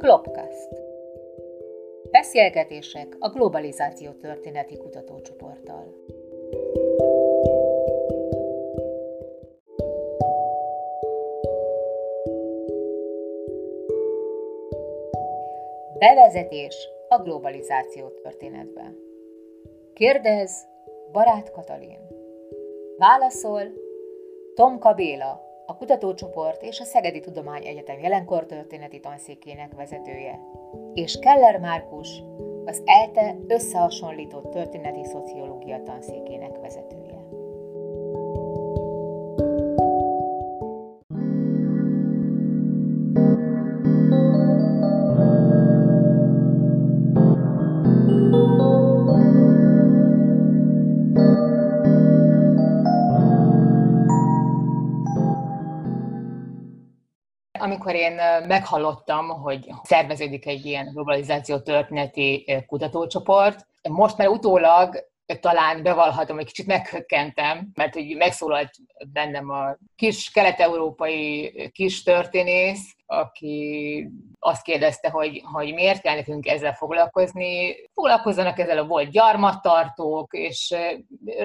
Klopkast. Beszélgetések a globalizáció történeti kutatócsoporttal. Bevezetés a globalizáció történetbe. Kérdez Barát Katalin. Válaszol Tomka Béla, a kutatócsoport és a Szegedi Tudományegyetem jelenkor történeti tanszékének vezetője, és Keller Márkus, az ELTE összehasonlított történeti szociológia tanszékének vezetője. Amikor én meghallottam, hogy szerveződik egy ilyen globalizáció történeti kutatócsoport, most már utólag talán bevallhatom, hogy kicsit meghökkentem, mert hogy megszólalt bennem a kis kelet-európai kis történész, aki azt kérdezte, hogy, hogy miért kell nekünk ezzel foglalkozni. Foglalkozzanak ezzel a volt gyarmattartók, és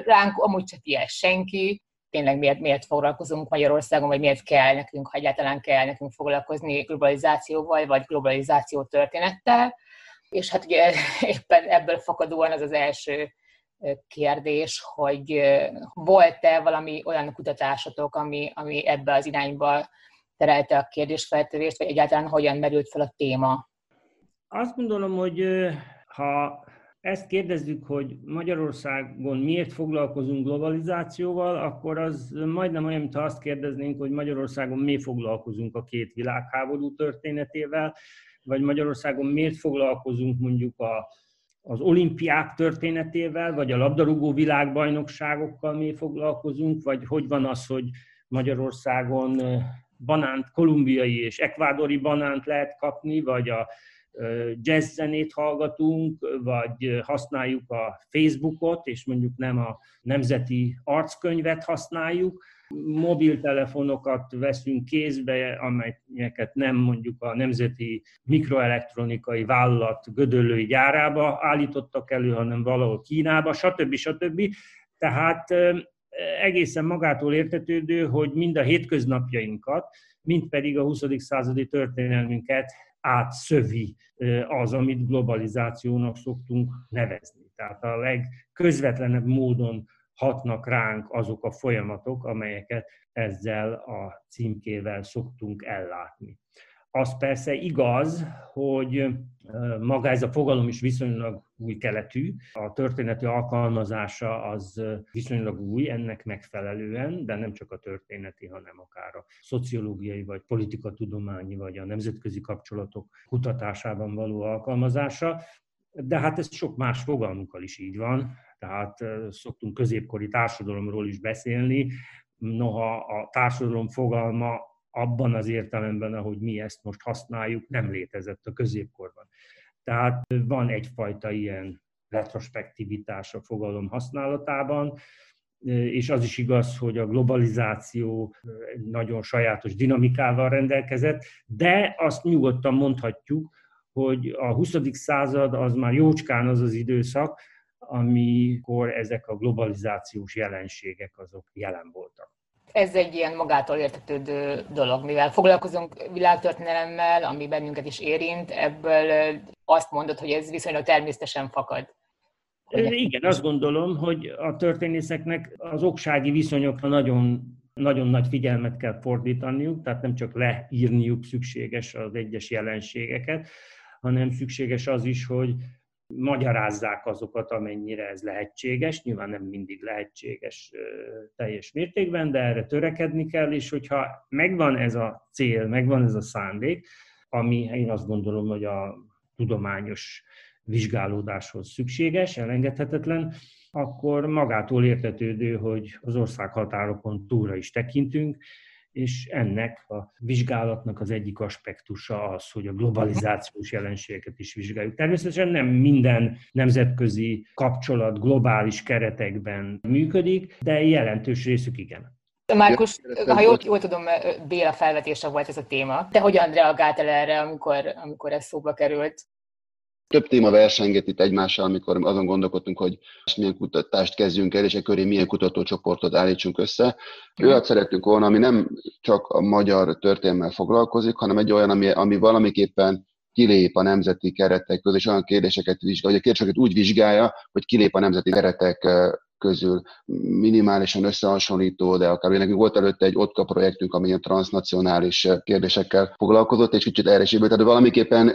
ránk amúgy csak ilyen senki tényleg miért, miért foglalkozunk Magyarországon, vagy miért kell nekünk, ha egyáltalán kell nekünk foglalkozni globalizációval, vagy globalizáció történettel. És hát ugye éppen ebből fakadóan az az első kérdés, hogy volt-e valami olyan kutatásotok, ami, ami ebbe az irányba terelte a kérdésfeltevést, vagy egyáltalán hogyan merült fel a téma? Azt gondolom, hogy ha ezt kérdezzük, hogy Magyarországon miért foglalkozunk globalizációval, akkor az majdnem olyan, mintha azt kérdeznénk, hogy Magyarországon miért foglalkozunk a két világháború történetével, vagy Magyarországon miért foglalkozunk mondjuk a, az olimpiák történetével, vagy a labdarúgó világbajnokságokkal miért foglalkozunk, vagy hogy van az, hogy Magyarországon banánt, kolumbiai és ekvádori banánt lehet kapni, vagy a jazz zenét hallgatunk, vagy használjuk a Facebookot, és mondjuk nem a nemzeti arckönyvet használjuk, mobiltelefonokat veszünk kézbe, amelyeket nem mondjuk a Nemzeti Mikroelektronikai Vállalat gödöllői gyárába állítottak elő, hanem valahol Kínába, stb. stb. Tehát egészen magától értetődő, hogy mind a hétköznapjainkat, mind pedig a 20. századi történelmünket átszövi az, amit globalizációnak szoktunk nevezni. Tehát a legközvetlenebb módon hatnak ránk azok a folyamatok, amelyeket ezzel a címkével szoktunk ellátni. Az persze igaz, hogy maga ez a fogalom is viszonylag új keletű. A történeti alkalmazása az viszonylag új ennek megfelelően, de nem csak a történeti, hanem akár a szociológiai, vagy politikatudományi, vagy a nemzetközi kapcsolatok kutatásában való alkalmazása. De hát ez sok más fogalmukkal is így van. Tehát szoktunk középkori társadalomról is beszélni, noha a társadalom fogalma abban az értelemben, ahogy mi ezt most használjuk, nem létezett a középkorban. Tehát van egyfajta ilyen retrospektivitás a fogalom használatában, és az is igaz, hogy a globalizáció nagyon sajátos dinamikával rendelkezett, de azt nyugodtan mondhatjuk, hogy a 20. század az már jócskán az az időszak, amikor ezek a globalizációs jelenségek azok jelen voltak ez egy ilyen magától értetődő dolog, mivel foglalkozunk világtörténelemmel, ami bennünket is érint, ebből azt mondod, hogy ez viszonylag természetesen fakad. Igen, azt gondolom, hogy a történészeknek az oksági viszonyokra nagyon, nagyon nagy figyelmet kell fordítaniuk, tehát nem csak leírniuk szükséges az egyes jelenségeket, hanem szükséges az is, hogy magyarázzák azokat, amennyire ez lehetséges. Nyilván nem mindig lehetséges teljes mértékben, de erre törekedni kell, és hogyha megvan ez a cél, megvan ez a szándék, ami én azt gondolom, hogy a tudományos vizsgálódáshoz szükséges, elengedhetetlen, akkor magától értetődő, hogy az ország határokon túlra is tekintünk, és ennek a vizsgálatnak az egyik aspektusa az, hogy a globalizációs jelenségeket is vizsgáljuk. Természetesen nem minden nemzetközi kapcsolat globális keretekben működik, de jelentős részük igen. Márkus, ha jól, jól tudom, Béla felvetése volt ez a téma. Te hogyan reagáltál erre, amikor, amikor ez szóba került? Több téma versengett itt egymással, amikor azon gondolkodtunk, hogy milyen kutatást kezdjünk el, és e köré milyen kutatócsoportot állítsunk össze. Olyat szeretünk volna, ami nem csak a magyar történelmmel foglalkozik, hanem egy olyan, ami, ami valamiképpen kilép a nemzeti keretek közül, és olyan kérdéseket vizsgálja, hogy a kérdéseket úgy vizsgálja, hogy kilép a nemzeti keretek közül minimálisan összehasonlító, de akár nekünk volt előtte egy OTKA projektünk, ami ilyen transnacionális kérdésekkel foglalkozott, és kicsit erre is tehát valamiképpen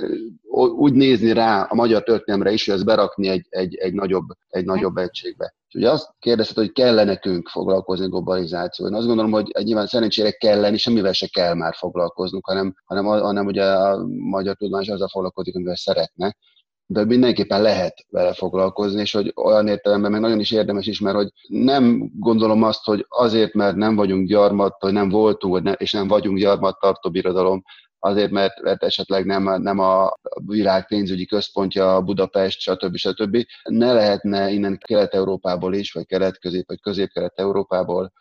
úgy nézni rá a magyar történelemre is, hogy ezt berakni egy, egy, egy, nagyobb, egy nagyobb egységbe. És ugye azt kérdezted, hogy kell nekünk foglalkozni globalizációval. Én azt gondolom, hogy nyilván szerencsére kell lenni, semmivel se kell már foglalkoznunk, hanem, hanem, hanem ugye a magyar tudományos azzal foglalkozik, amivel szeretne de mindenképpen lehet vele foglalkozni, és hogy olyan értelemben meg nagyon is érdemes is, mert hogy nem gondolom azt, hogy azért, mert nem vagyunk gyarmat, vagy nem voltunk, és nem vagyunk gyarmat tartó birodalom, azért, mert, mert esetleg nem, nem a világ pénzügyi központja Budapest, stb. stb. Ne lehetne innen Kelet-Európából is, vagy kelet-közép, vagy közép-kelet-európából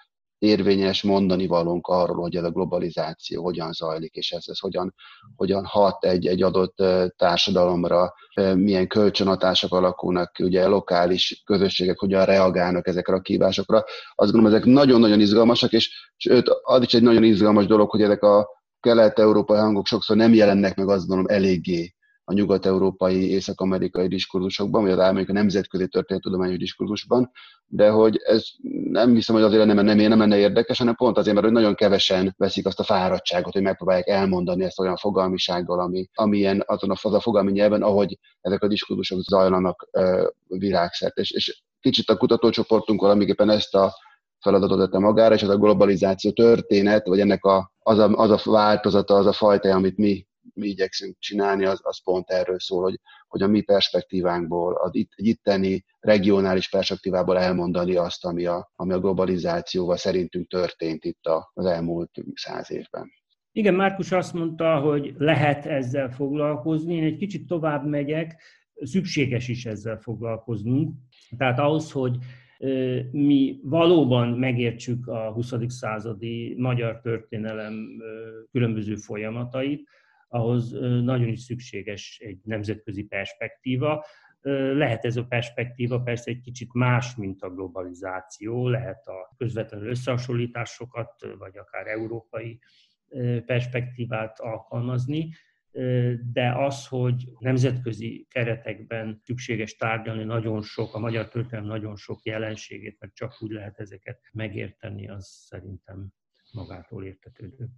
érvényes mondani valónk arról, hogy ez a globalizáció hogyan zajlik, és ez, ez hogyan, hogyan hat egy, egy adott társadalomra, milyen kölcsönhatások alakulnak, ugye lokális közösségek hogyan reagálnak ezekre a kívásokra. Azt gondolom, ezek nagyon-nagyon izgalmasak, és sőt, az is egy nagyon izgalmas dolog, hogy ezek a kelet-európai hangok sokszor nem jelennek meg azt gondolom eléggé a nyugat-európai, észak-amerikai diskurzusokban, vagy az mondjuk a nemzetközi történettudományos diskurzusban, de hogy ez nem hiszem, hogy azért nem, én nem lenne érdekes, hanem pont azért, mert nagyon kevesen veszik azt a fáradtságot, hogy megpróbálják elmondani ezt olyan fogalmisággal, ami, amilyen azon a, az a fogalmi nyelven, ahogy ezek a diskurzusok zajlanak uh, világszerte. És, és kicsit a kutatócsoportunk valamiképpen ezt a feladatot tette magára, és az a globalizáció történet, vagy ennek a, az, a, az a változata, az a fajta, amit mi mi igyekszünk csinálni, az, az pont erről szól, hogy, hogy a mi perspektívánkból, az itt, itteni regionális perspektívából elmondani azt, ami a, ami a globalizációval szerintünk történt itt az elmúlt száz évben. Igen, Márkus azt mondta, hogy lehet ezzel foglalkozni. Én egy kicsit tovább megyek, szükséges is ezzel foglalkoznunk. Tehát ahhoz, hogy mi valóban megértsük a 20. századi magyar történelem különböző folyamatait, ahhoz nagyon is szükséges egy nemzetközi perspektíva. Lehet ez a perspektíva persze egy kicsit más, mint a globalizáció, lehet a közvetlenül összehasonlításokat, vagy akár európai perspektívát alkalmazni, de az, hogy nemzetközi keretekben szükséges tárgyalni nagyon sok, a magyar történelem nagyon sok jelenségét, mert csak úgy lehet ezeket megérteni, az szerintem magától értetődő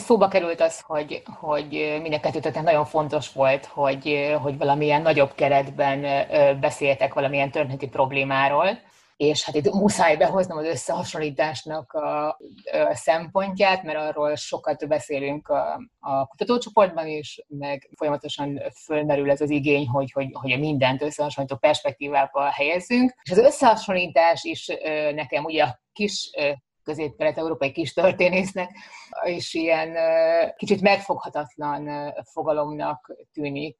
szóba került az, hogy, hogy mind a nagyon fontos volt, hogy, hogy valamilyen nagyobb keretben beszéltek valamilyen történeti problémáról, és hát itt muszáj behoznom az összehasonlításnak a, a szempontját, mert arról sokat beszélünk a, a kutatócsoportban is, meg folyamatosan fölmerül ez az igény, hogy, hogy, hogy mindent összehasonlító perspektívába helyezzünk. És az összehasonlítás is nekem ugye a kis közép-kelet-európai kis történésznek, és ilyen kicsit megfoghatatlan fogalomnak tűnik,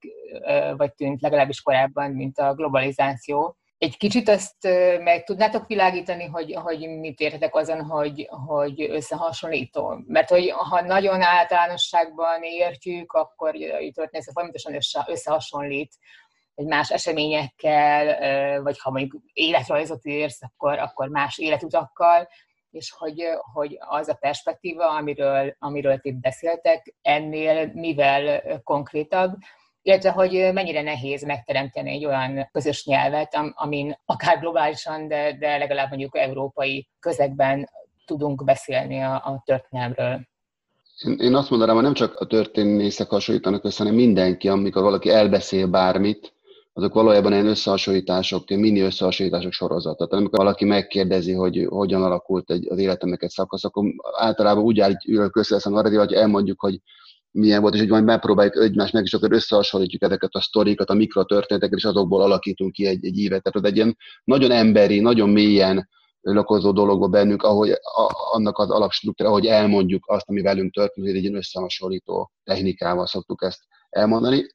vagy tűnt legalábbis korábban, mint a globalizáció. Egy kicsit azt meg tudnátok világítani, hogy, hogy mit értetek azon, hogy, hogy összehasonlító? Mert hogy ha nagyon általánosságban értjük, akkor a történész folyamatosan össze, összehasonlít egy más eseményekkel, vagy ha mondjuk életrajzot érsz, akkor, akkor más életutakkal, és hogy, hogy az a perspektíva, amiről, amiről itt beszéltek, ennél mivel konkrétabb, illetve hogy mennyire nehéz megteremteni egy olyan közös nyelvet, amin akár globálisan, de, de legalább mondjuk európai közegben tudunk beszélni a, a történelmről. Én azt mondanám, hogy nem csak a történészek hasonlítanak össze, hanem mindenki, amikor valaki elbeszél bármit, azok valójában ilyen összehasonlítások, mini összehasonlítások sorozata. Tehát amikor valaki megkérdezi, hogy hogyan alakult egy, az életemnek egy szakasz, akkor általában úgy állítjuk össze ezt a narratívát, hogy elmondjuk, hogy milyen volt, és hogy majd megpróbáljuk egymást meg, és akkor összehasonlítjuk ezeket a sztorikat, a mikrotörténeteket, és azokból alakítunk ki egy, egy évet. Tehát egy ilyen nagyon emberi, nagyon mélyen lakozó dologba bennünk, ahogy a, annak az alapstruktúra, ahogy elmondjuk azt, ami velünk történt, egy ilyen összehasonlító technikával szoktuk ezt elmondani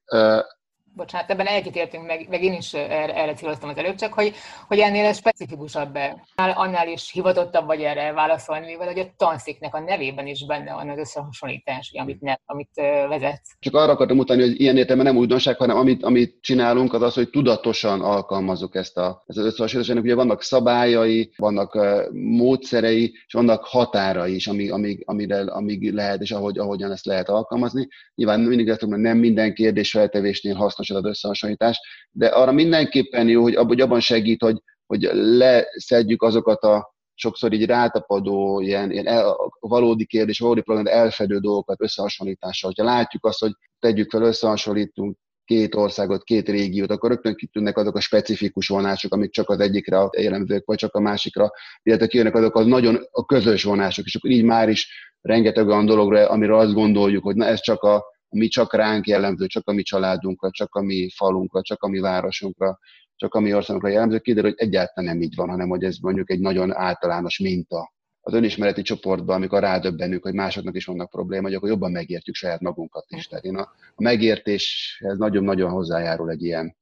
bocsánat, ebben egyetértünk, meg, meg én is erre, erre céloztam az előbb, csak hogy, hogy ennél specifikusabb be. Annál is hivatottabb vagy erre válaszolni, mivel hogy a tanszéknek a nevében is benne van az összehasonlítás, amit, ne, amit vezetsz. Csak arra akartam mutatni, hogy ilyen értelemben nem újdonság, hanem amit, amit csinálunk, az az, hogy tudatosan alkalmazzuk ezt, a, ezt az összehasonlítást. Ennek ugye vannak szabályai, vannak uh, módszerei, és vannak határai is, amíg, amíg, amire, amíg lehet, és ahogy, ahogyan ezt lehet alkalmazni. Nyilván mindig lesz, hogy nem minden kérdés feltevésnél hasznos az összehasonlítás, de arra mindenképpen jó, hogy abban segít, hogy, hogy leszedjük azokat a sokszor így rátapadó, ilyen, ilyen el, valódi kérdés, valódi problémát elfedő dolgokat összehasonlítással. Ha látjuk azt, hogy tegyük fel, összehasonlítunk két országot, két régiót, akkor rögtön kitűnnek azok a specifikus vonások, amik csak az egyikre jellemzők, vagy csak a másikra, illetve kijönnek azok az nagyon a közös vonások, és akkor így már is rengeteg olyan dologra, amiről azt gondoljuk, hogy na ez csak a, mi csak ránk jellemző, csak a mi családunkra, csak a mi falunkra, csak a mi városunkra, csak a mi országunkra jellemző, kiderül, hogy egyáltalán nem így van, hanem hogy ez mondjuk egy nagyon általános minta. Az önismereti csoportban, amikor rádöbbenünk, hogy másoknak is vannak problémák, akkor jobban megértjük saját magunkat is. Tehát én a, a megértéshez nagyon-nagyon hozzájárul egy ilyen,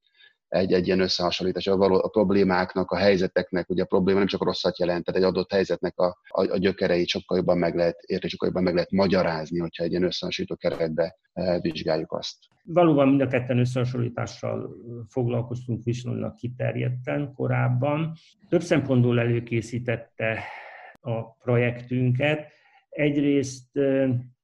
egy, egy ilyen összehasonlítás, a, a problémáknak, a helyzeteknek, ugye a probléma nem csak rosszat jelent, tehát egy adott helyzetnek a, a, a gyökereit sokkal jobban meg lehet érteni, sokkal jobban meg lehet magyarázni, hogyha egy ilyen összehasonlító keretbe e, vizsgáljuk azt. Valóban mind a ketten összehasonlítással foglalkoztunk viszonylag kiterjedten korábban. Több szempontból előkészítette a projektünket. Egyrészt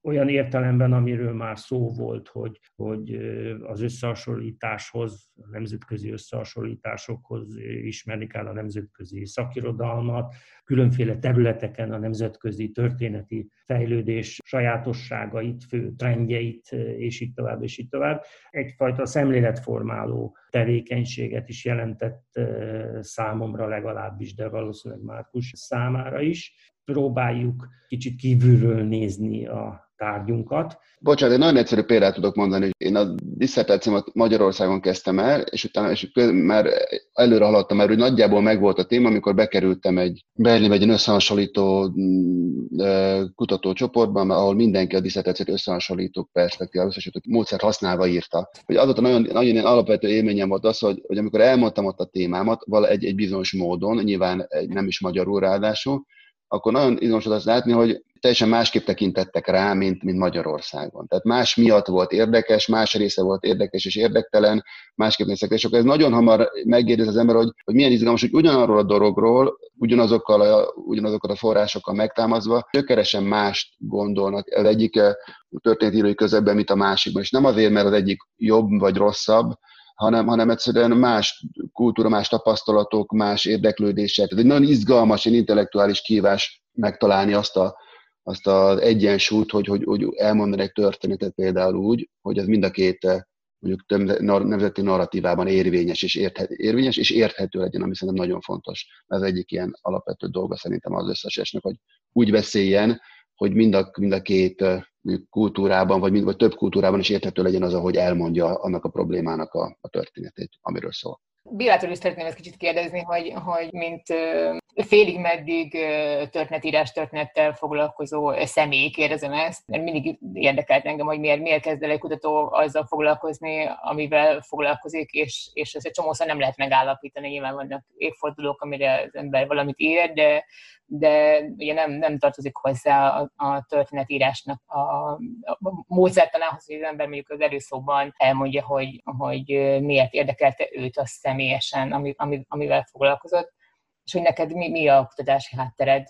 olyan értelemben, amiről már szó volt, hogy, hogy az összehasonlításhoz, a nemzetközi összehasonlításokhoz ismerni kell a nemzetközi szakirodalmat, különféle területeken a nemzetközi történeti fejlődés sajátosságait, fő trendjeit, és így tovább, és így tovább. Egyfajta szemléletformáló tevékenységet is jelentett számomra legalábbis, de valószínűleg Márkus számára is próbáljuk kicsit kívülről nézni a tárgyunkat. Bocsánat, egy nagyon egyszerű példát tudok mondani. Én a diszertációmat Magyarországon kezdtem el, és utána és már előre haladtam, mert úgy nagyjából megvolt a téma, amikor bekerültem egy Berlinbe egy összehasonlító mm, kutatócsoportban, ahol mindenki a diszertációt összehasonlító perspektívával, összehasonlító módszert használva írta. Hogy azóta nagyon, nagyon ilyen alapvető élményem volt az, hogy, hogy amikor elmondtam ott a témámat, vala egy, egy bizonyos módon, nyilván nem is magyarul ráadásul, akkor nagyon izgalmas azt látni, hogy teljesen másképp tekintettek rá, mint, mint Magyarországon. Tehát más miatt volt érdekes, más része volt érdekes és érdektelen, másképp néztek. És akkor ez nagyon hamar megérzi az ember, hogy, hogy milyen izgalmas, hogy ugyanarról a dologról, ugyanazokkal a, ugyanazokkal a forrásokkal megtámazva, gyökeresen mást gondolnak az egyik eh, történetírói közebben, mint a másikban. És nem azért, mert az egyik jobb vagy rosszabb, hanem, hanem egyszerűen más kultúra, más tapasztalatok, más érdeklődések. Ez egy nagyon izgalmas, egy intellektuális kívás megtalálni azt a, azt az egyensúlyt, hogy, hogy, hogy elmondani egy történetet például úgy, hogy ez mind a két eh, mondjuk nemzeti narratívában érvényes és, érthet, érvényes és érthető legyen, ami szerintem nagyon fontos. Ez egyik ilyen alapvető dolga szerintem az összes esnek, hogy úgy beszéljen, hogy mind a, mind a két eh, kultúrában, vagy, mind, vagy több kultúrában is érthető legyen az, ahogy elmondja annak a problémának a, a történetét, amiről szól. Bélától is szeretném ezt kicsit kérdezni, hogy, hogy mint félig meddig történetírás történettel foglalkozó személy, kérdezem ezt, mert mindig érdekelt engem, hogy miért, miért kezd el egy kutató azzal foglalkozni, amivel foglalkozik, és, és ezt egy csomószor nem lehet megállapítani, nyilván vannak évfordulók, amire az ember valamit ír, de, de ugye nem, nem tartozik hozzá a, a történetírásnak a, a módszertanához, hogy az ember mondjuk az előszóban elmondja, hogy, hogy miért érdekelte őt a személyesen, ami, ami, amivel foglalkozott, és hogy neked mi, mi a kutatási háttered,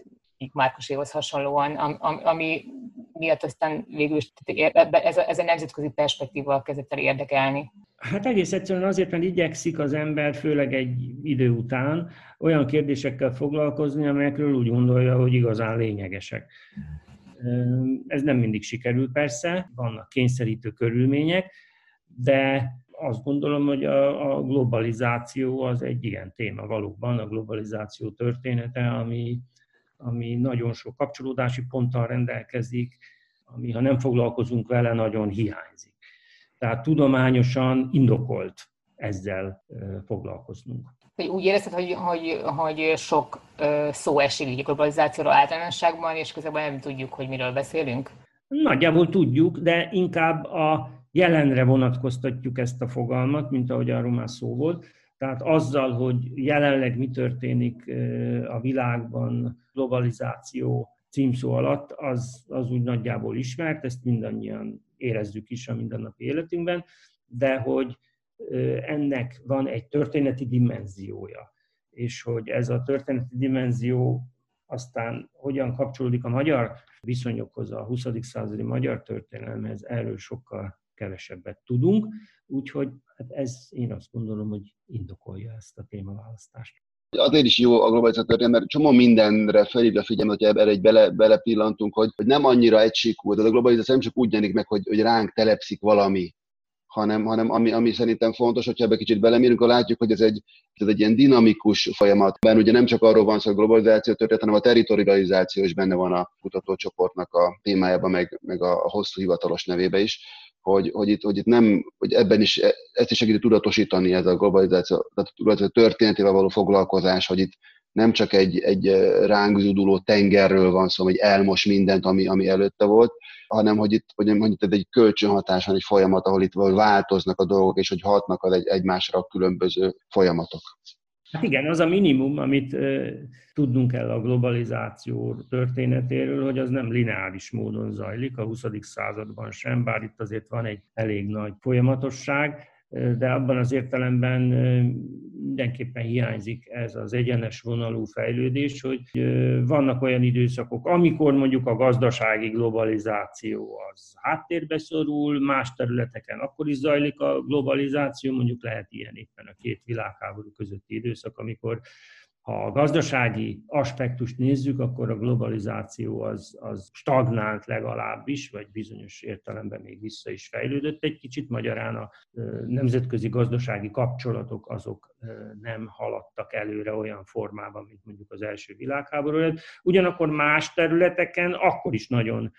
Márkoséhoz hasonlóan, ami, ami miatt aztán végül is ez a, ez a nemzetközi perspektíva kezdett el érdekelni. Hát egész egyszerűen azért, mert igyekszik az ember, főleg egy idő után, olyan kérdésekkel foglalkozni, amelyekről úgy gondolja, hogy igazán lényegesek. Ez nem mindig sikerül persze, vannak kényszerítő körülmények, de azt gondolom, hogy a, a globalizáció az egy ilyen téma valóban, a globalizáció története, ami, ami nagyon sok kapcsolódási ponttal rendelkezik, ami ha nem foglalkozunk vele, nagyon hiányzik. Tehát tudományosan indokolt ezzel foglalkoznunk. Úgy érezted, hogy, hogy, hogy sok szó esik a globalizációról általánosságban, és közben nem tudjuk, hogy miről beszélünk? Nagyjából tudjuk, de inkább a jelenre vonatkoztatjuk ezt a fogalmat, mint ahogy arról már szó volt. Tehát azzal, hogy jelenleg mi történik a világban globalizáció címszó alatt, az, az úgy nagyjából ismert, ezt mindannyian érezzük is a mindennapi életünkben, de hogy ennek van egy történeti dimenziója, és hogy ez a történeti dimenzió aztán hogyan kapcsolódik a magyar viszonyokhoz, a 20. századi magyar történelemhez, erről sokkal kevesebbet tudunk, úgyhogy hát ez én azt gondolom, hogy indokolja ezt a témaválasztást. Azért is jó a globalizáció történet, mert csomó mindenre felhívja figyelmet, hogy erre egy bele, belepillantunk, hogy, hogy nem annyira egysíkú, de a globalizáció nem csak úgy jelenik meg, hogy, hogy ránk telepszik valami, hanem, hanem ami, ami szerintem fontos, hogyha ebbe kicsit belemérünk, akkor látjuk, hogy ez egy, ez egy ilyen dinamikus folyamat. Mert ugye nem csak arról van szó, hogy globalizáció történet, hanem a territorializáció is benne van a kutatócsoportnak a témájában, meg, meg a hosszú hivatalos nevébe is hogy, hogy, itt, hogy itt nem, hogy ebben is ezt is segíti tudatosítani ez a globalizáció, tehát a történetével való foglalkozás, hogy itt nem csak egy, egy ránk zuduló tengerről van szó, hogy elmos mindent, ami, ami előtte volt, hanem hogy itt, hogy, itt egy kölcsönhatás van, egy folyamat, ahol itt változnak a dolgok, és hogy hatnak az egy, egymásra a különböző folyamatok. Hát igen, az a minimum, amit uh, tudnunk kell a globalizáció történetéről, hogy az nem lineáris módon zajlik a 20. században sem, bár itt azért van egy elég nagy folyamatosság, de abban az értelemben mindenképpen hiányzik ez az egyenes vonalú fejlődés, hogy vannak olyan időszakok, amikor mondjuk a gazdasági globalizáció az háttérbe szorul, más területeken akkor is zajlik a globalizáció, mondjuk lehet ilyen éppen a két világháború közötti időszak, amikor ha a gazdasági aspektust nézzük, akkor a globalizáció az, az stagnált legalábbis, vagy bizonyos értelemben még vissza is fejlődött egy kicsit. Magyarán a nemzetközi gazdasági kapcsolatok azok nem haladtak előre olyan formában, mint mondjuk az első világháború előtt. Ugyanakkor más területeken akkor is nagyon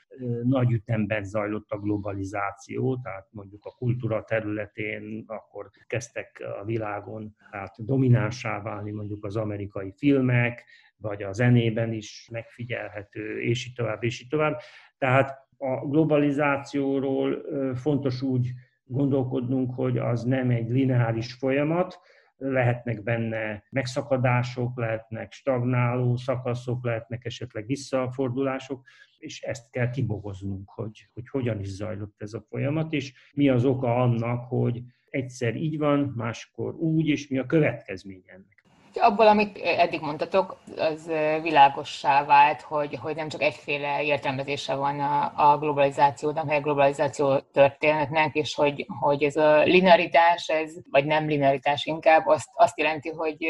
nagy ütemben zajlott a globalizáció, tehát mondjuk a kultúra területén akkor kezdtek a világon hát dominánsá válni mondjuk az amerikai filmek, vagy a zenében is megfigyelhető, és így tovább, és így tovább. Tehát a globalizációról fontos úgy gondolkodnunk, hogy az nem egy lineáris folyamat, lehetnek benne megszakadások, lehetnek stagnáló szakaszok, lehetnek esetleg visszafordulások, és ezt kell kibogoznunk, hogy, hogy hogyan is zajlott ez a folyamat, és mi az oka annak, hogy egyszer így van, máskor úgy, és mi a következmény ennek. Abból, amit eddig mondtatok, az világossá vált, hogy, hogy nem csak egyféle értelmezése van a, a globalizációnak, a globalizáció történetnek, és hogy, hogy ez a linearitás, ez, vagy nem linearitás inkább, azt, azt jelenti, hogy,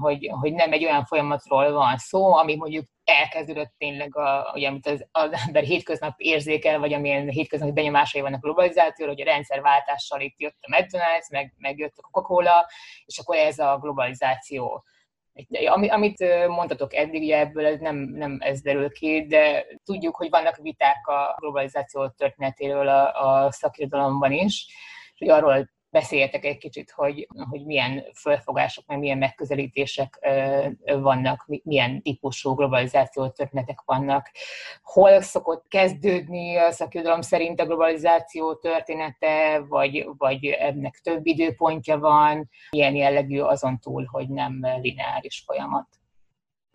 hogy, hogy nem egy olyan folyamatról van szó, ami mondjuk elkezdődött tényleg, a, ugye, amit az, az ember hétköznap érzékel, vagy amilyen hétköznapi benyomásai vannak a globalizációról, hogy a rendszerváltással itt jött a McDonald's, meg, meg jött a Coca-Cola, és akkor ez a globalizáció. Amit mondtatok eddig, ugye ebből ez nem, nem ez derül ki, de tudjuk, hogy vannak viták a globalizáció történetéről a, a szakirodalomban is, hogy arról beszéljetek egy kicsit, hogy, hogy milyen fölfogások, meg milyen megközelítések vannak, milyen típusú globalizáció történetek vannak. Hol szokott kezdődni a szakirodalom szerint a globalizáció története, vagy, vagy ennek több időpontja van, milyen jellegű azon túl, hogy nem lineáris folyamat.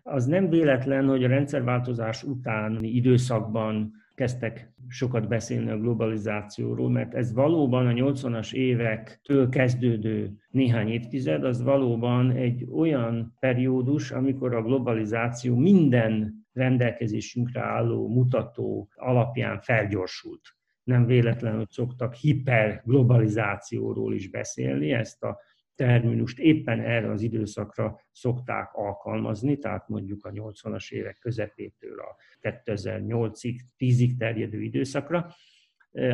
Az nem véletlen, hogy a rendszerváltozás utáni időszakban kezdtek sokat beszélni a globalizációról, mert ez valóban a 80-as évektől kezdődő néhány évtized, az valóban egy olyan periódus, amikor a globalizáció minden rendelkezésünkre álló mutató alapján felgyorsult. Nem véletlenül szoktak hiperglobalizációról is beszélni, ezt a terminust éppen erre az időszakra szokták alkalmazni, tehát mondjuk a 80-as évek közepétől a 2008-ig, 10-ig terjedő időszakra.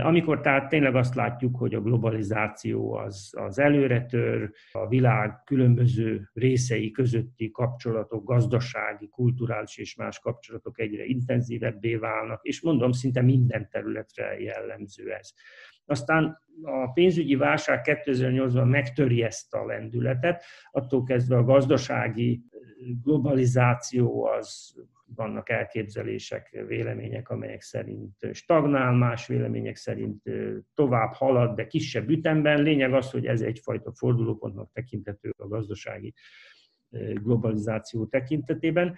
Amikor tehát tényleg azt látjuk, hogy a globalizáció az, az előretör, a világ különböző részei közötti kapcsolatok, gazdasági, kulturális és más kapcsolatok egyre intenzívebbé válnak, és mondom, szinte minden területre jellemző ez. Aztán a pénzügyi válság 2008-ban megtöri ezt a lendületet, attól kezdve a gazdasági globalizáció az vannak elképzelések, vélemények, amelyek szerint stagnál, más vélemények szerint tovább halad, de kisebb ütemben. Lényeg az, hogy ez egyfajta fordulópontnak tekintető a gazdasági globalizáció tekintetében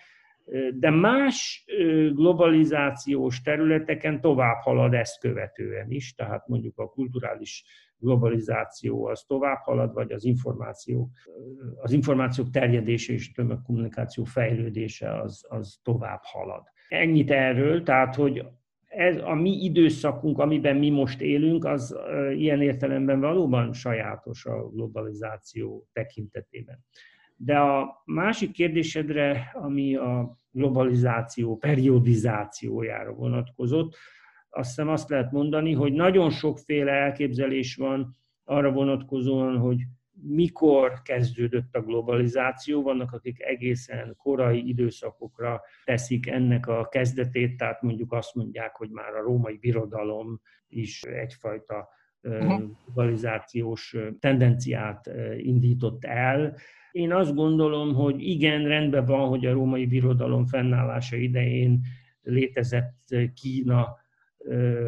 de más globalizációs területeken tovább halad ezt követően is, tehát mondjuk a kulturális globalizáció az tovább halad, vagy az információ, az információk terjedése és tömegkommunikáció fejlődése az, az tovább halad. Ennyit erről, tehát hogy ez a mi időszakunk, amiben mi most élünk, az ilyen értelemben valóban sajátos a globalizáció tekintetében. De a másik kérdésedre, ami a globalizáció periodizációjára vonatkozott, azt hiszem azt lehet mondani, hogy nagyon sokféle elképzelés van arra vonatkozóan, hogy mikor kezdődött a globalizáció. Vannak, akik egészen korai időszakokra teszik ennek a kezdetét, tehát mondjuk azt mondják, hogy már a római birodalom is egyfajta mhm. globalizációs tendenciát indított el, én azt gondolom, hogy igen, rendben van, hogy a római birodalom fennállása idején létezett Kína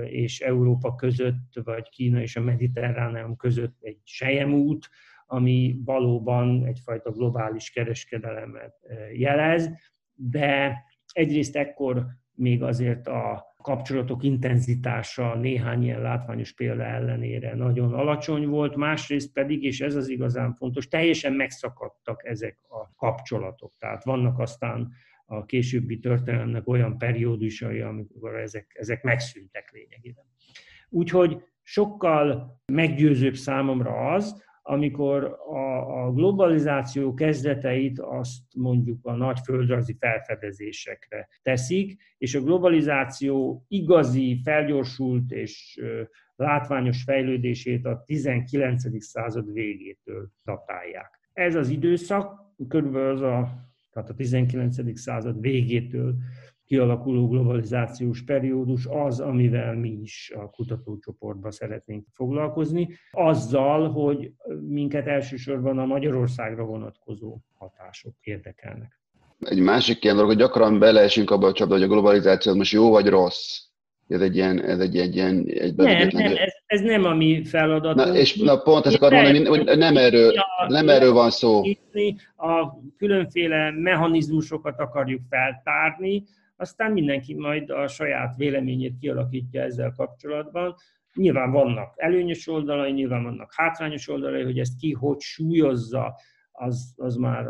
és Európa között, vagy Kína és a Mediterráneum között egy sejemút, ami valóban egyfajta globális kereskedelemet jelez, de egyrészt ekkor még azért a kapcsolatok intenzitása néhány ilyen látványos példa ellenére nagyon alacsony volt, másrészt pedig, és ez az igazán fontos, teljesen megszakadtak ezek a kapcsolatok. Tehát vannak aztán a későbbi történelemnek olyan periódusai, amikor ezek, ezek megszűntek lényegében. Úgyhogy sokkal meggyőzőbb számomra az, amikor a, a globalizáció kezdeteit azt mondjuk a nagy földrajzi felfedezésekre teszik, és a globalizáció igazi, felgyorsult és látványos fejlődését a 19. század végétől datálják. Ez az időszak, körülbelül az a, tehát a 19. század végétől kialakuló globalizációs periódus az, amivel mi is a kutatócsoportban szeretnénk foglalkozni, azzal, hogy minket elsősorban a Magyarországra vonatkozó hatások érdekelnek. Egy másik ilyen dolog, hogy gyakran beleesünk abba a csapda, hogy a globalizáció most jó vagy rossz. Ez egy ilyen, ez egy, egy ilyen egy nem, nem, ez, ez, nem a mi feladatunk. Na, és na, pont ezt akarom mondani, hogy nem erről, nem erről van szó. A különféle mechanizmusokat akarjuk feltárni, aztán mindenki majd a saját véleményét kialakítja ezzel kapcsolatban. Nyilván vannak előnyös oldalai, nyilván vannak hátrányos oldalai, hogy ezt ki hogy súlyozza, az, az már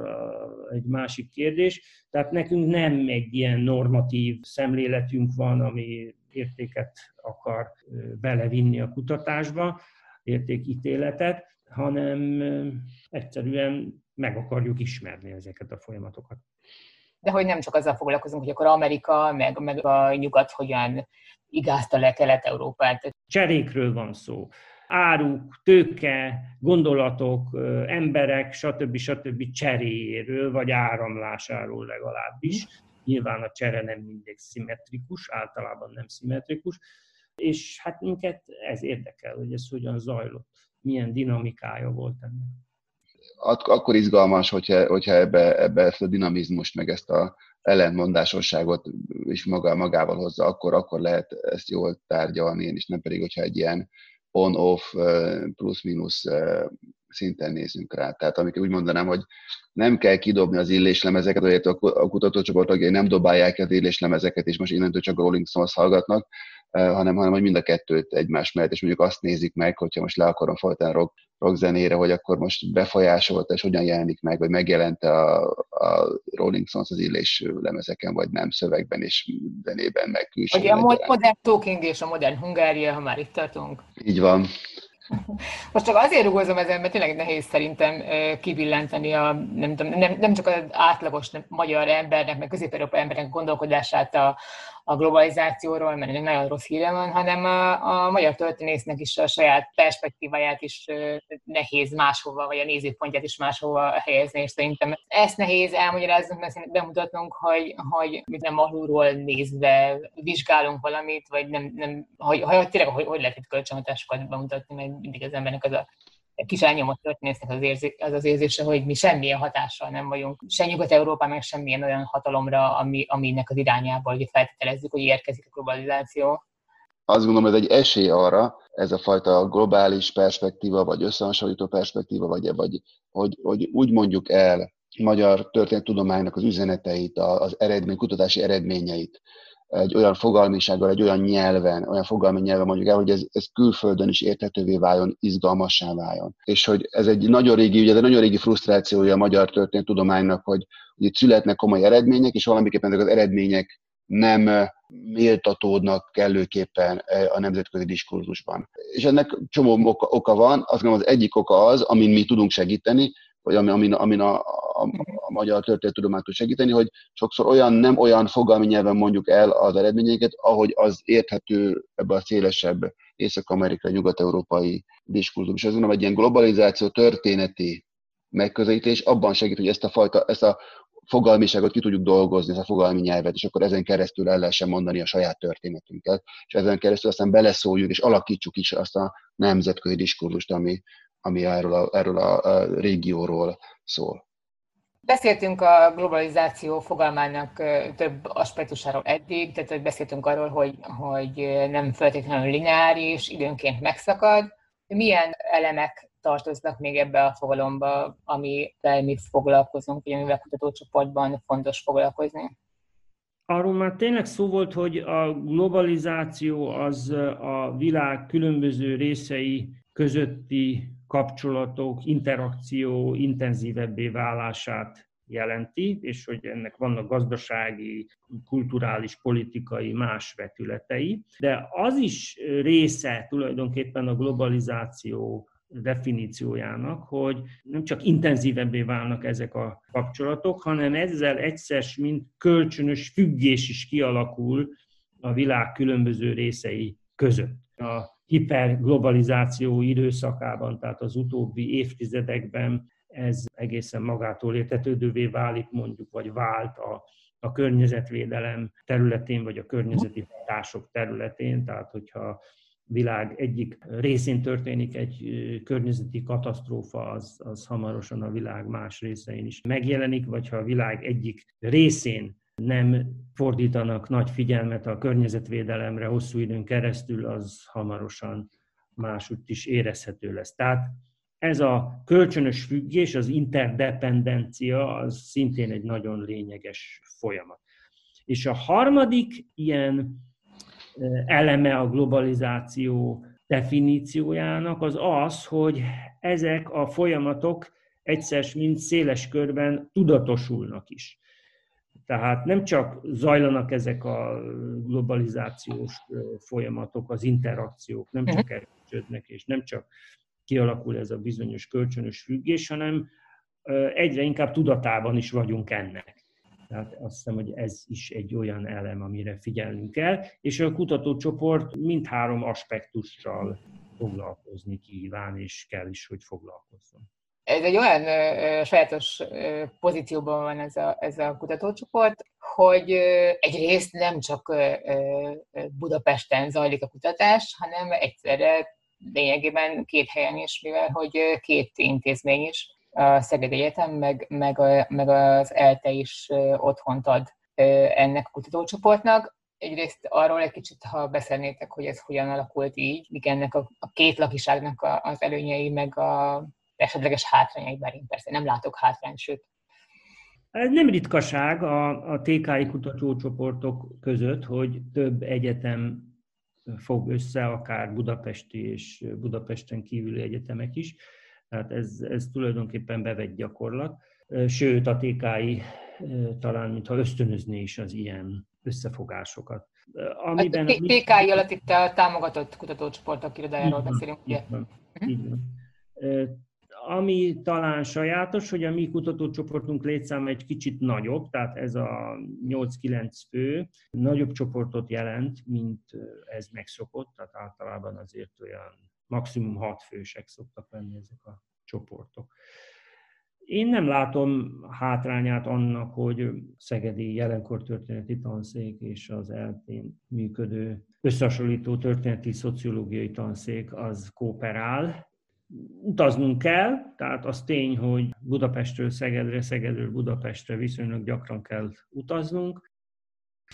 egy másik kérdés. Tehát nekünk nem egy ilyen normatív szemléletünk van, ami értéket akar belevinni a kutatásba, értékítéletet, hanem egyszerűen meg akarjuk ismerni ezeket a folyamatokat de hogy nem csak azzal foglalkozunk, hogy akkor Amerika, meg, meg a nyugat hogyan igázta le Kelet-Európát. Cserékről van szó. Áruk, tőke, gondolatok, emberek, stb. stb. cseréjéről, vagy áramlásáról legalábbis. Nyilván a csere nem mindig szimmetrikus, általában nem szimmetrikus, és hát minket ez érdekel, hogy ez hogyan zajlott, milyen dinamikája volt ennek akkor izgalmas, hogyha, hogyha ebbe, ebbe ezt a dinamizmust, meg ezt a ellentmondásosságot is maga, magával hozza, akkor, akkor lehet ezt jól tárgyalni, és nem pedig, hogyha egy ilyen on-off plusz-minusz szinten nézünk rá. Tehát amikor úgy mondanám, hogy nem kell kidobni az illéslemezeket, vagy a kutatócsoport tagjai nem dobálják az illéslemezeket, és most innentől csak Rolling Stones hallgatnak, hanem, hanem hogy mind a kettőt egymás mellett, és mondjuk azt nézik meg, hogyha most le akarom folytani rock, rock zenére, hogy akkor most befolyásolta, és hogyan jelenik meg, vagy megjelente a, a Rolling Stones az illés lemezeken, vagy nem szövegben és zenében, meg külső. Ugye a modern talking és a modern Hungária, ha már itt tartunk. Így van. Most csak azért rugózom ezen, mert tényleg nehéz szerintem kivillenteni a, nem, tudom, nem, nem csak az átlagos magyar embernek, meg közép-európai embernek gondolkodását a, a globalizációról, mert ennek nagyon rossz híre van, hanem a, a magyar történésznek is a saját perspektíváját is nehéz máshova, vagy a nézőpontját is máshova helyezni, és szerintem ezt nehéz elmagyaráznunk, mert bemutatnunk, hogy, hogy nem alulról nézve vizsgálunk valamit, vagy nem, nem hogy, hogy tényleg hogy, hogy lehet itt kölcsönhatásokat bemutatni, mert mindig az embernek az a kis elnyomott történésznek az, érzé, az az érzése, hogy mi semmilyen hatással nem vagyunk, se Nyugat-Európán, meg semmilyen olyan hatalomra, ami, aminek az irányából hogy feltételezzük, hogy érkezik a globalizáció. Azt gondolom, ez egy esély arra, ez a fajta globális perspektíva, vagy összehasonlító perspektíva, vagy, vagy hogy, hogy úgy mondjuk el magyar történettudománynak az üzeneteit, az eredmény, kutatási eredményeit, egy olyan fogalmisággal, egy olyan nyelven, olyan fogalmi nyelven mondjuk el, hogy ez, ez külföldön is érthetővé váljon, izgalmassá váljon. És hogy ez egy nagyon régi, ugye ez egy nagyon régi frusztrációja a magyar történettudománynak, hogy, hogy itt születnek komoly eredmények, és valamiképpen ezek az eredmények nem méltatódnak kellőképpen a nemzetközi diskurzusban. És ennek csomó oka, oka van, azt gondolom az egyik oka az, amin mi tudunk segíteni, vagy amin, amin, a, a, a magyar történettudomány tud segíteni, hogy sokszor olyan, nem olyan fogalmi nyelven mondjuk el az eredményeket, ahogy az érthető ebbe a szélesebb észak-amerikai, nyugat-európai diskurzus. És ez mondom, egy ilyen globalizáció történeti megközelítés abban segít, hogy ezt a fajta, ezt a fogalmiságot ki tudjuk dolgozni, ezt a fogalmi nyelvet, és akkor ezen keresztül el lehessen mondani a saját történetünket, és ezen keresztül aztán beleszóljunk, és alakítsuk is azt a nemzetközi diskurzust, ami, ami erről a, erről a régióról szól. Beszéltünk a globalizáció fogalmának több aspektusáról eddig, tehát hogy beszéltünk arról, hogy, hogy nem feltétlenül lineáris, időnként megszakad. Milyen elemek tartoznak még ebbe a fogalomba, amivel mi foglalkozunk, vagy amivel kutatócsoportban fontos foglalkozni? Arról már tényleg szó volt, hogy a globalizáció az a világ különböző részei közötti kapcsolatok, interakció intenzívebbé válását jelenti, és hogy ennek vannak gazdasági, kulturális, politikai más vetületei. De az is része tulajdonképpen a globalizáció definíciójának, hogy nem csak intenzívebbé válnak ezek a kapcsolatok, hanem ezzel egyszer, mint kölcsönös függés is kialakul a világ különböző részei között. A hiperglobalizáció időszakában, tehát az utóbbi évtizedekben ez egészen magától értetődővé válik, mondjuk, vagy vált a, a környezetvédelem területén, vagy a környezeti hatások területén, tehát hogyha világ egyik részén történik egy környezeti katasztrófa, az, az hamarosan a világ más részein is megjelenik, vagy ha a világ egyik részén nem fordítanak nagy figyelmet a környezetvédelemre hosszú időn keresztül, az hamarosan másútt is érezhető lesz. Tehát ez a kölcsönös függés, az interdependencia, az szintén egy nagyon lényeges folyamat. És a harmadik ilyen eleme a globalizáció definíciójának az az, hogy ezek a folyamatok egyszer mint széles körben tudatosulnak is. Tehát nem csak zajlanak ezek a globalizációs folyamatok, az interakciók, nem csak mhm. erősödnek, és nem csak kialakul ez a bizonyos kölcsönös függés, hanem egyre inkább tudatában is vagyunk ennek. Tehát azt hiszem, hogy ez is egy olyan elem, amire figyelnünk kell, és a kutatócsoport mindhárom aspektussal foglalkozni kíván, és kell is, hogy foglalkozzon. Ez egy olyan ö, sajátos pozícióban van ez a, ez a kutatócsoport, hogy egyrészt nem csak Budapesten zajlik a kutatás, hanem egyszerre lényegében két helyen is, mivel hogy két intézmény is a Szeged Egyetem, meg, meg, a, meg az ELTE is otthont ad ennek a kutatócsoportnak. Egyrészt arról egy kicsit, ha beszélnétek, hogy ez hogyan alakult így, mik ennek a, a két lakiságnak a, az előnyei, meg a esetleges hátrányai, bár én persze nem látok hátrányt, sőt. Ez nem ritkaság a, a TKI kutatócsoportok között, hogy több egyetem fog össze, akár budapesti és Budapesten kívüli egyetemek is. Tehát ez, ez tulajdonképpen bevett gyakorlat. Sőt, a TKI talán mintha ösztönözné is az ilyen összefogásokat. Amiben a TKI alatt itt a támogatott kutatócsoportok irodájáról beszélünk, ugye? Így van. Mhm. Így van. Ami talán sajátos, hogy a mi kutatócsoportunk létszáma egy kicsit nagyobb, tehát ez a 8-9 fő nagyobb csoportot jelent, mint ez megszokott, tehát általában azért olyan maximum hat fősek szoktak lenni ezek a csoportok. Én nem látom hátrányát annak, hogy Szegedi jelenkor történeti tanszék és az eltén működő összehasonlító történeti szociológiai tanszék az kooperál. Utaznunk kell, tehát az tény, hogy Budapestről Szegedre, Szegedről Budapestre viszonylag gyakran kell utaznunk.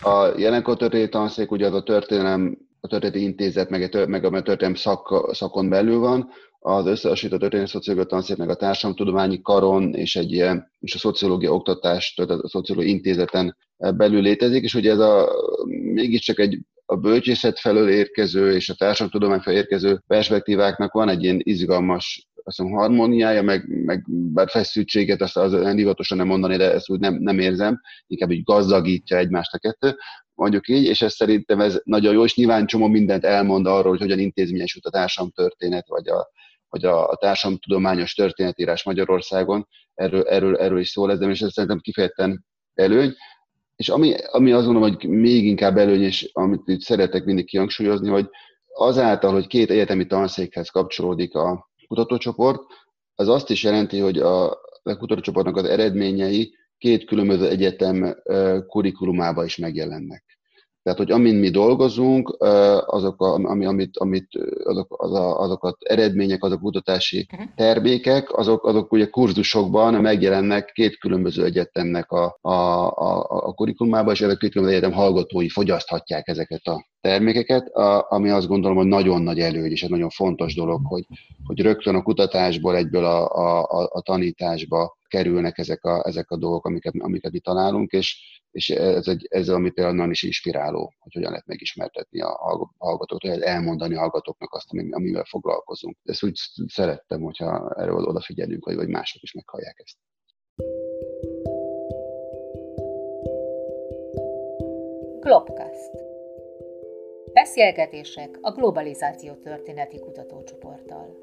A jelenkor történeti tanszék ugye az a történelem, a történeti intézet, meg, a, meg a történelem szak, szakon belül van, az összehasonlított történelmi szociológia tanszék, meg a társadalomtudományi karon és egy ilyen, és a szociológia oktatás, tehát a szociológia intézeten belül létezik, és ugye ez a mégiscsak egy a bölcsészet felől érkező és a társadalomtudomány felől érkező perspektíváknak van egy ilyen izgalmas azt hiszem, harmóniája, meg, meg bár feszültséget, azt az hivatosan nem mondani, de ezt úgy nem, nem érzem, inkább így gazdagítja egymást a kettő, mondjuk így, és ez szerintem ez nagyon jó, és nyilván csomó mindent elmond arról, hogy hogyan intézményesült a társadalom történet, vagy a, vagy a, a társadalomtudományos történetírás Magyarországon, erről, erről, erről is szól ez, és ez szerintem kifejezetten előny. És ami, ami azt gondolom, hogy még inkább előny, és amit itt szeretek mindig kihangsúlyozni, hogy azáltal, hogy két egyetemi tanszékhez kapcsolódik a kutatócsoport, az azt is jelenti, hogy a, a kutatócsoportnak az eredményei két különböző egyetem kurikulumába is megjelennek. Tehát, hogy amin mi dolgozunk, azok, a, ami, amit, amit, azok, az a, azok az eredmények, azok a kutatási uh-huh. termékek, azok, azok ugye kurzusokban megjelennek két különböző egyetemnek a, a, a, a kurikulumában, és ezek két különböző egyetem hallgatói fogyaszthatják ezeket a termékeket, a, ami azt gondolom, hogy nagyon nagy előny, és egy nagyon fontos dolog, hogy, hogy rögtön a kutatásból egyből a, a, a tanításba kerülnek ezek a, ezek a dolgok, amiket, amiket mi találunk, és, és ez, egy, ez ami például nagyon is inspiráló, hogy hogyan lehet megismertetni a hallgatót, hogy elmondani a hallgatóknak azt, amivel foglalkozunk. Ezt úgy szerettem, hogyha erről odafigyelünk, vagy, vagy mások is meghallják ezt. Globcast. Beszélgetések a globalizáció történeti kutatócsoporttal.